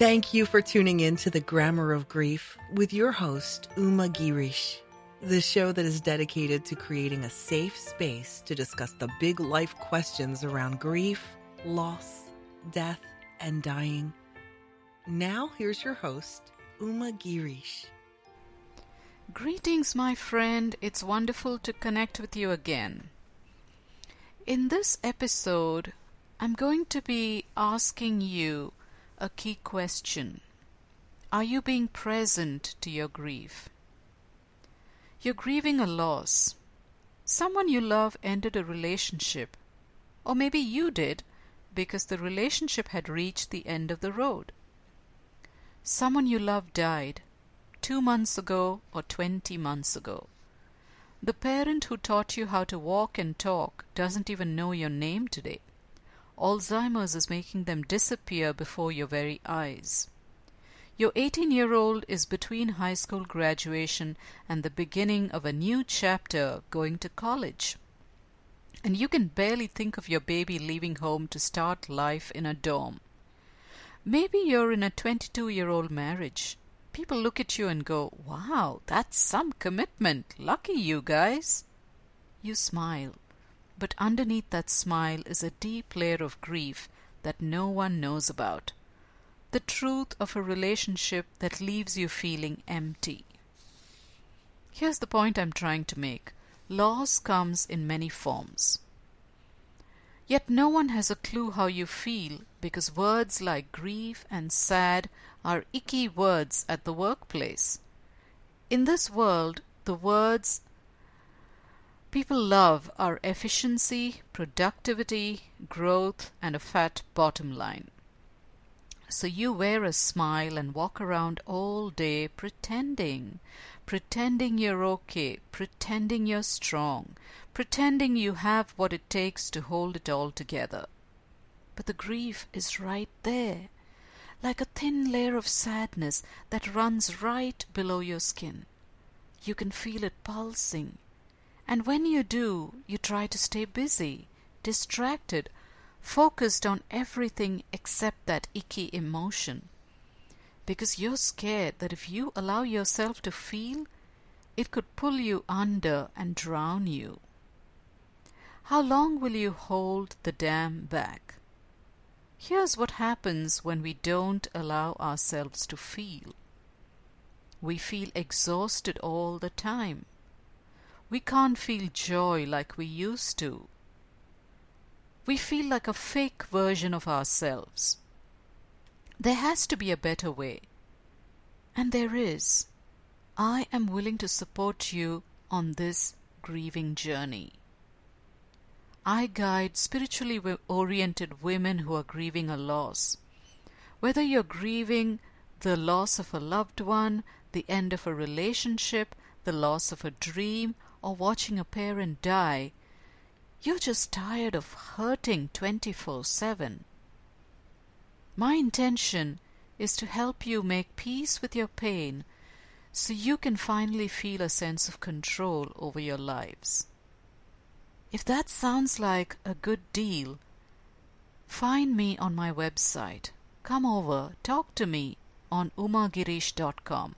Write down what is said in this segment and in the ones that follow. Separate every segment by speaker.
Speaker 1: Thank you for tuning in to the Grammar of Grief with your host, Uma Girish, the show that is dedicated to creating a safe space to discuss the big life questions around grief, loss, death, and dying. Now, here's your host, Uma Girish.
Speaker 2: Greetings, my friend. It's wonderful to connect with you again. In this episode, I'm going to be asking you a key question. Are you being present to your grief? You're grieving a loss. Someone you love ended a relationship. Or maybe you did because the relationship had reached the end of the road. Someone you love died two months ago or twenty months ago. The parent who taught you how to walk and talk doesn't even know your name today. Alzheimer's is making them disappear before your very eyes. Your 18 year old is between high school graduation and the beginning of a new chapter going to college. And you can barely think of your baby leaving home to start life in a dorm. Maybe you're in a 22 year old marriage. People look at you and go, Wow, that's some commitment. Lucky you guys. You smile but underneath that smile is a deep layer of grief that no one knows about. The truth of a relationship that leaves you feeling empty. Here's the point I'm trying to make loss comes in many forms. Yet no one has a clue how you feel because words like grief and sad are icky words at the workplace. In this world, the words people love our efficiency, productivity, growth, and a fat bottom line. So you wear a smile and walk around all day pretending, pretending you're okay, pretending you're strong, pretending you have what it takes to hold it all together. But the grief is right there, like a thin layer of sadness that runs right below your skin. You can feel it pulsing and when you do, you try to stay busy, distracted, focused on everything except that icky emotion. Because you're scared that if you allow yourself to feel, it could pull you under and drown you. How long will you hold the dam back? Here's what happens when we don't allow ourselves to feel. We feel exhausted all the time. We can't feel joy like we used to. We feel like a fake version of ourselves. There has to be a better way. And there is. I am willing to support you on this grieving journey. I guide spiritually oriented women who are grieving a loss. Whether you're grieving the loss of a loved one, the end of a relationship, the loss of a dream, or watching a parent die, you're just tired of hurting 24 7. My intention is to help you make peace with your pain so you can finally feel a sense of control over your lives. If that sounds like a good deal, find me on my website. Come over, talk to me on umagirish.com.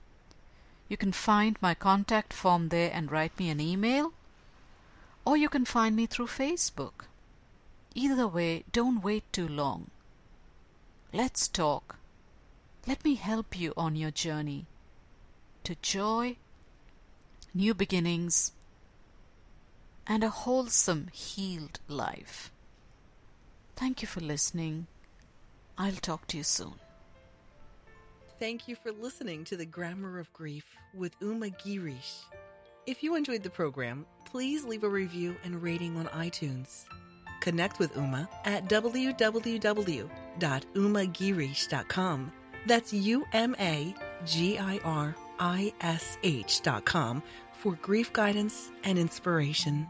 Speaker 2: You can find my contact form there and write me an email, or you can find me through Facebook. Either way, don't wait too long. Let's talk. Let me help you on your journey to joy, new beginnings, and a wholesome, healed life. Thank you for listening. I'll talk to you soon.
Speaker 1: Thank you for listening to the Grammar of Grief with Uma Girish. If you enjoyed the program, please leave a review and rating on iTunes. Connect with Uma at www.umagirish.com. That's U M A G I R I S H.com for grief guidance and inspiration.